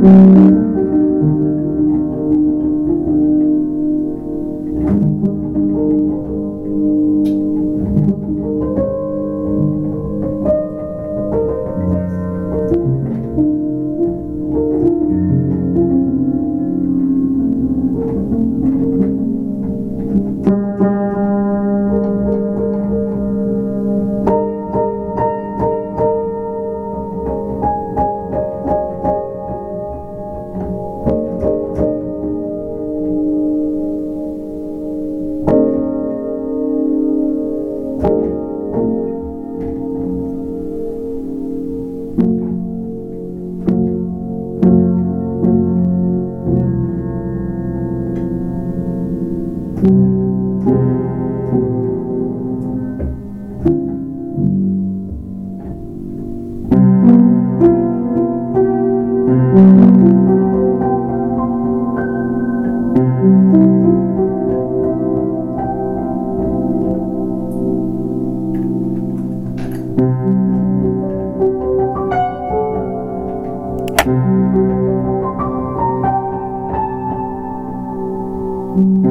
Thank mm. you. Thank you.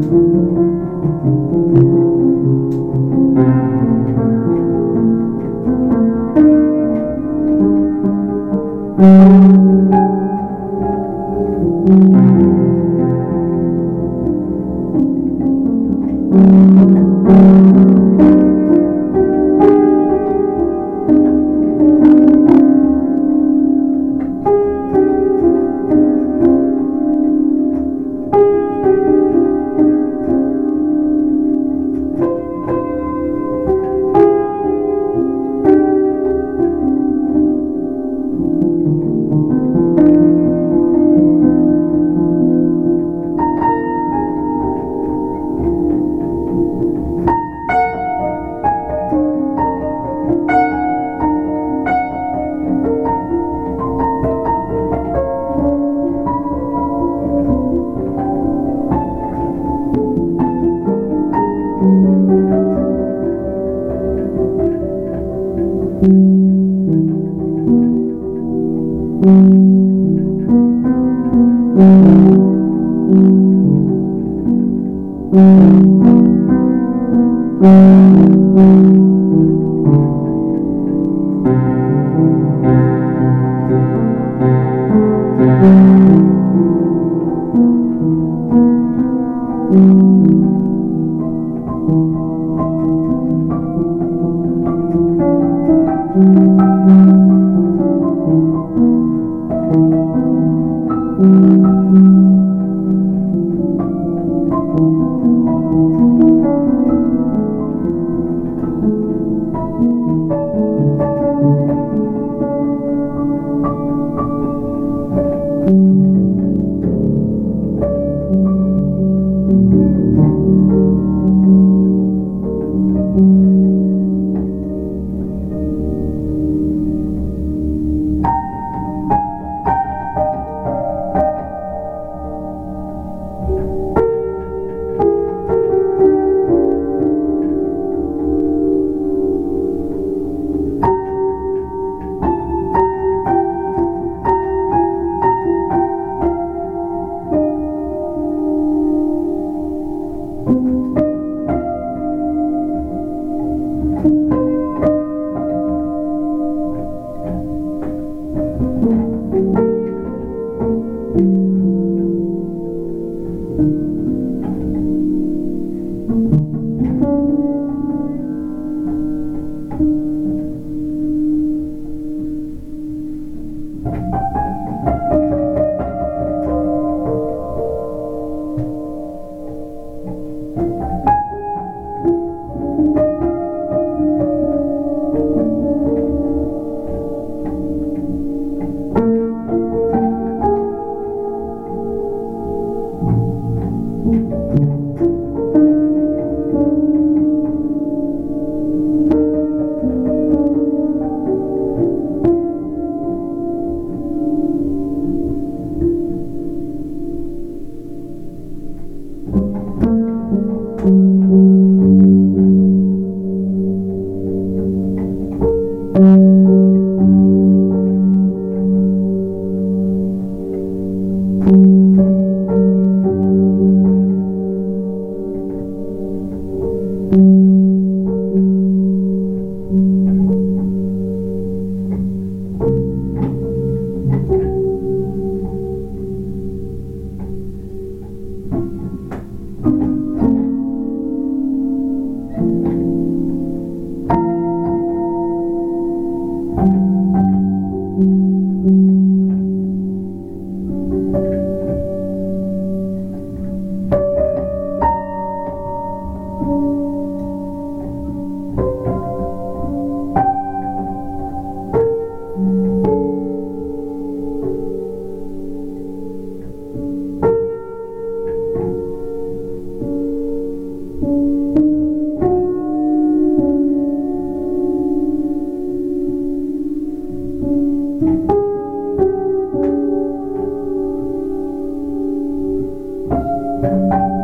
Thank you. Thank ừ. you. Thank you.